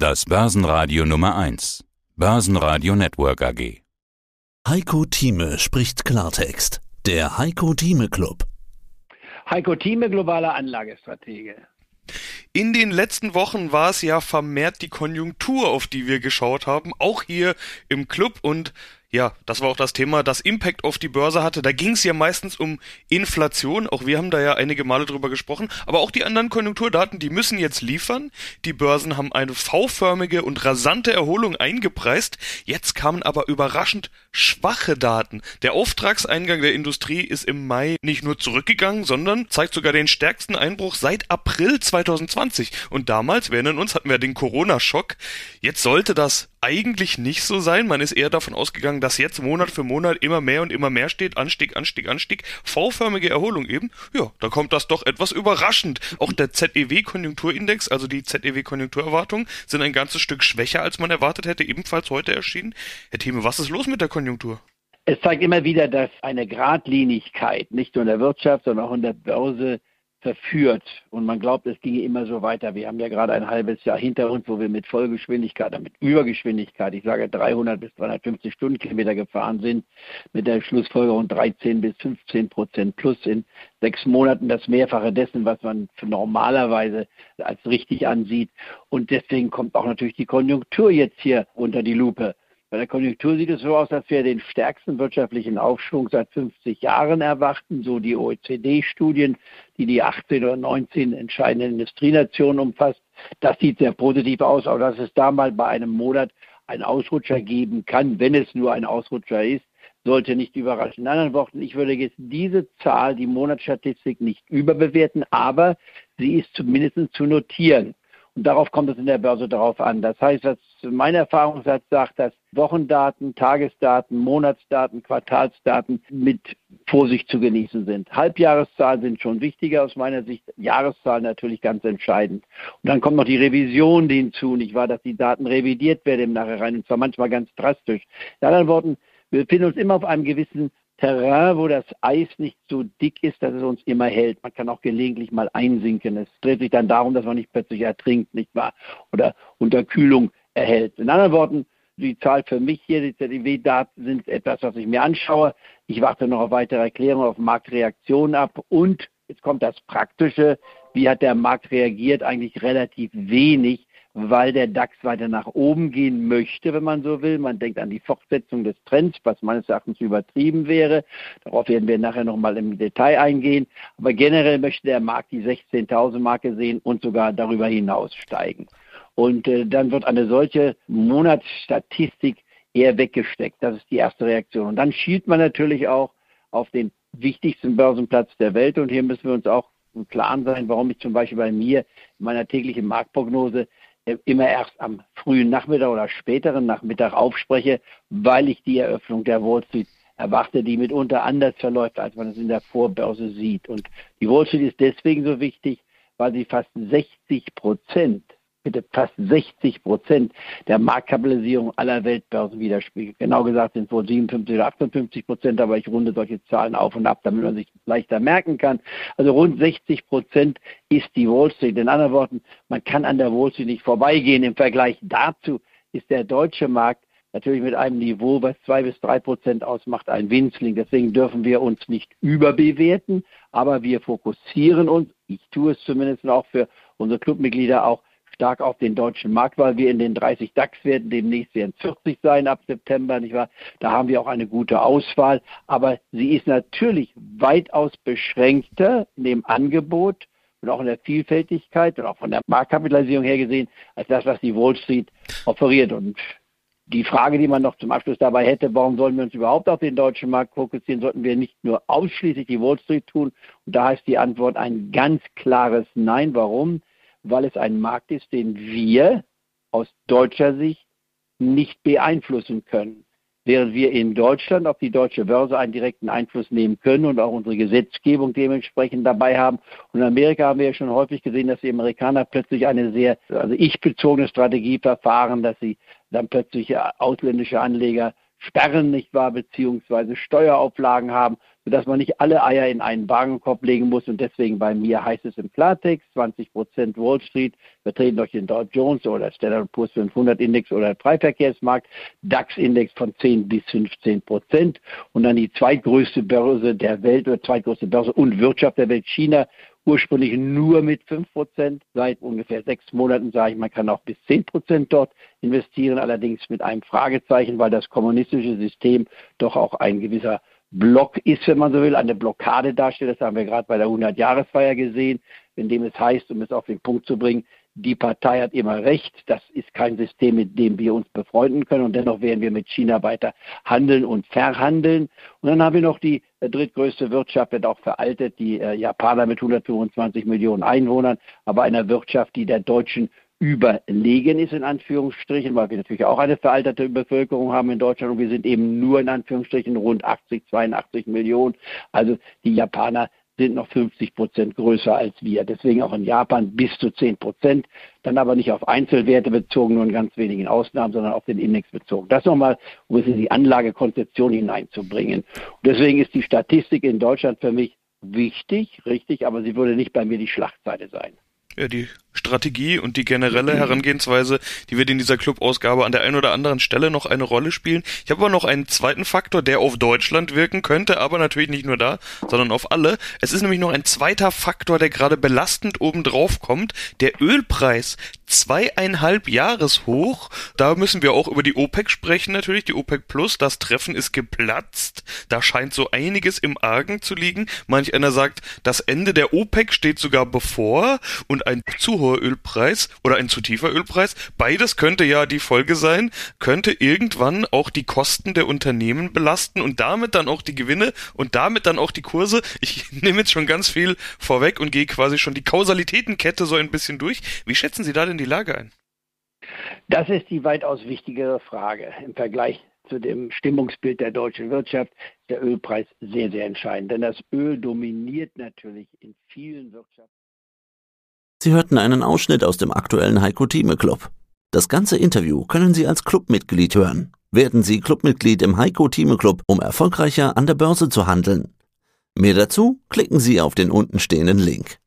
Das Börsenradio Nummer 1. Börsenradio Network AG. Heiko Thieme spricht Klartext. Der Heiko Thieme Club. Heiko Thieme, globaler Anlagestratege. In den letzten Wochen war es ja vermehrt die Konjunktur, auf die wir geschaut haben, auch hier im Club und ja, das war auch das Thema, das Impact auf die Börse hatte. Da ging es ja meistens um Inflation. Auch wir haben da ja einige Male drüber gesprochen. Aber auch die anderen Konjunkturdaten, die müssen jetzt liefern. Die Börsen haben eine V-förmige und rasante Erholung eingepreist. Jetzt kamen aber überraschend schwache Daten. Der Auftragseingang der Industrie ist im Mai nicht nur zurückgegangen, sondern zeigt sogar den stärksten Einbruch seit April 2020. Und damals, wir erinnern uns, hatten wir den Corona-Schock. Jetzt sollte das eigentlich nicht so sein. Man ist eher davon ausgegangen, dass jetzt Monat für Monat immer mehr und immer mehr steht. Anstieg, Anstieg, Anstieg. V-förmige Erholung eben. Ja, da kommt das doch etwas überraschend. Auch der ZEW-Konjunkturindex, also die ZEW-Konjunkturerwartungen, sind ein ganzes Stück schwächer, als man erwartet hätte, ebenfalls heute erschienen. Herr Thieme, was ist los mit der Konjunktur? Es zeigt immer wieder, dass eine Gradlinigkeit nicht nur in der Wirtschaft, sondern auch in der Börse verführt. Und man glaubt, es ginge immer so weiter. Wir haben ja gerade ein halbes Jahr hinter uns, wo wir mit Vollgeschwindigkeit, mit Übergeschwindigkeit, ich sage 300 bis 350 Stundenkilometer gefahren sind, mit der Schlussfolgerung 13 bis 15 Prozent plus in sechs Monaten das Mehrfache dessen, was man normalerweise als richtig ansieht. Und deswegen kommt auch natürlich die Konjunktur jetzt hier unter die Lupe. Bei der Konjunktur sieht es so aus, dass wir den stärksten wirtschaftlichen Aufschwung seit 50 Jahren erwarten, so die OECD-Studien, die die 18 oder 19 entscheidenden Industrienationen umfasst. Das sieht sehr positiv aus, aber dass es da mal bei einem Monat einen Ausrutscher geben kann, wenn es nur ein Ausrutscher ist, sollte nicht überraschen. In anderen Worten, ich würde jetzt diese Zahl, die Monatsstatistik, nicht überbewerten, aber sie ist zumindest zu notieren. Und darauf kommt es in der Börse darauf an. Das heißt, was mein Erfahrungssatz sagt, dass Wochendaten, Tagesdaten, Monatsdaten, Quartalsdaten mit Vorsicht zu genießen sind. Halbjahreszahlen sind schon wichtiger aus meiner Sicht, Jahreszahlen natürlich ganz entscheidend. Und dann kommt noch die Revision hinzu, nicht wahr, dass die Daten revidiert werden im Nachhinein, und zwar manchmal ganz drastisch. In anderen Worten, wir befinden uns immer auf einem gewissen Terrain, wo das Eis nicht so dick ist, dass es uns immer hält. Man kann auch gelegentlich mal einsinken. Es dreht sich dann darum, dass man nicht plötzlich ertrinkt, nicht wahr? Oder Unterkühlung erhält. In anderen Worten, die Zahl für mich hier, die ZDW-Daten sind etwas, was ich mir anschaue. Ich warte noch auf weitere Erklärungen, auf Marktreaktionen ab und jetzt kommt das Praktische. Wie hat der Markt reagiert? Eigentlich relativ wenig weil der DAX weiter nach oben gehen möchte, wenn man so will. Man denkt an die Fortsetzung des Trends, was meines Erachtens übertrieben wäre. Darauf werden wir nachher nochmal im Detail eingehen. Aber generell möchte der Markt die 16.000 Marke sehen und sogar darüber hinaus steigen. Und äh, dann wird eine solche Monatsstatistik eher weggesteckt. Das ist die erste Reaktion. Und dann schielt man natürlich auch auf den wichtigsten Börsenplatz der Welt. Und hier müssen wir uns auch im Klaren sein, warum ich zum Beispiel bei mir in meiner täglichen Marktprognose immer erst am frühen Nachmittag oder späteren Nachmittag aufspreche, weil ich die Eröffnung der Wall Street erwarte, die mitunter anders verläuft, als man es in der Vorbörse sieht. Und die Wall Street ist deswegen so wichtig, weil sie fast 60 Prozent bitte fast 60 Prozent der Marktkapitalisierung aller Weltbörsen widerspiegelt. Genau gesagt sind es wohl 57 oder 58 Prozent, aber ich runde solche Zahlen auf und ab, damit man sich leichter merken kann. Also rund 60 Prozent ist die Wall Street. In anderen Worten, man kann an der Wall Street nicht vorbeigehen. Im Vergleich dazu ist der deutsche Markt natürlich mit einem Niveau, was zwei bis drei Prozent ausmacht, ein Winzling. Deswegen dürfen wir uns nicht überbewerten, aber wir fokussieren uns, ich tue es zumindest auch für unsere Clubmitglieder auch stark auf den deutschen Markt, weil wir in den 30 DAX-Werten demnächst werden 40 sein ab September, nicht wahr? Da haben wir auch eine gute Auswahl, aber sie ist natürlich weitaus beschränkter in dem Angebot und auch in der Vielfältigkeit und auch von der Marktkapitalisierung her gesehen, als das, was die Wall Street offeriert. Und die Frage, die man noch zum Abschluss dabei hätte, warum sollen wir uns überhaupt auf den deutschen Markt fokussieren? Sollten wir nicht nur ausschließlich die Wall Street tun? Und da heißt die Antwort ein ganz klares Nein. Warum? Weil es ein Markt ist, den wir aus deutscher Sicht nicht beeinflussen können. Während wir in Deutschland auf die deutsche Börse einen direkten Einfluss nehmen können und auch unsere Gesetzgebung dementsprechend dabei haben. Und in Amerika haben wir ja schon häufig gesehen, dass die Amerikaner plötzlich eine sehr, also ich-bezogene Strategie verfahren, dass sie dann plötzlich ausländische Anleger sperren, nicht wahr, beziehungsweise Steuerauflagen haben, sodass man nicht alle Eier in einen Wagenkorb legen muss. Und deswegen bei mir heißt es im Klartext 20 Prozent Wall Street, vertreten durch den Dow Jones oder Standard Poor's 500 Index oder Freiverkehrsmarkt, DAX-Index von 10 bis 15 Prozent und dann die zweitgrößte Börse der Welt oder zweitgrößte Börse und Wirtschaft der Welt, China, ursprünglich nur mit 5 Prozent. Seit ungefähr sechs Monaten sage ich, man kann auch bis 10 Prozent dort investieren, allerdings mit einem Fragezeichen, weil das kommunistische System doch auch ein gewisser Block ist, wenn man so will, eine Blockade darstellt. Das haben wir gerade bei der 100-Jahresfeier gesehen, in dem es heißt, um es auf den Punkt zu bringen, die Partei hat immer recht. Das ist kein System, mit dem wir uns befreunden können. Und dennoch werden wir mit China weiter handeln und verhandeln. Und dann haben wir noch die äh, drittgrößte Wirtschaft, wird auch veraltet, die äh, Japaner mit 125 Millionen Einwohnern, aber einer Wirtschaft, die der deutschen überlegen ist, in Anführungsstrichen, weil wir natürlich auch eine veraltete Bevölkerung haben in Deutschland und wir sind eben nur in Anführungsstrichen rund 80, 82 Millionen. Also die Japaner sind noch 50 Prozent größer als wir. Deswegen auch in Japan bis zu 10 Prozent. Dann aber nicht auf Einzelwerte bezogen, nur in ganz wenigen Ausnahmen, sondern auf den Index bezogen. Das nochmal, um es in die Anlagekonzeption hineinzubringen. Und deswegen ist die Statistik in Deutschland für mich wichtig, richtig, aber sie würde nicht bei mir die Schlachtseite sein. Ja, die Strategie und die generelle Herangehensweise, die wird in dieser Club-Ausgabe an der einen oder anderen Stelle noch eine Rolle spielen. Ich habe aber noch einen zweiten Faktor, der auf Deutschland wirken könnte, aber natürlich nicht nur da, sondern auf alle. Es ist nämlich noch ein zweiter Faktor, der gerade belastend obendrauf kommt. Der Ölpreis zweieinhalb Jahres hoch. Da müssen wir auch über die OPEC sprechen natürlich. Die OPEC Plus, das Treffen ist geplatzt. Da scheint so einiges im Argen zu liegen. Manch einer sagt, das Ende der OPEC steht sogar bevor und ein zu hoher Ölpreis oder ein zu tiefer Ölpreis, beides könnte ja die Folge sein, könnte irgendwann auch die Kosten der Unternehmen belasten und damit dann auch die Gewinne und damit dann auch die Kurse. Ich nehme jetzt schon ganz viel vorweg und gehe quasi schon die Kausalitätenkette so ein bisschen durch. Wie schätzen Sie da denn die Lage ein? Das ist die weitaus wichtigere Frage im Vergleich zu dem Stimmungsbild der deutschen Wirtschaft der Ölpreis sehr, sehr entscheidend. Denn das Öl dominiert natürlich in vielen Wirtschaften. Sie hörten einen Ausschnitt aus dem aktuellen Heiko Thieme Club. Das ganze Interview können Sie als Clubmitglied hören. Werden Sie Clubmitglied im Heiko Thieme Club, um erfolgreicher an der Börse zu handeln. Mehr dazu klicken Sie auf den untenstehenden Link.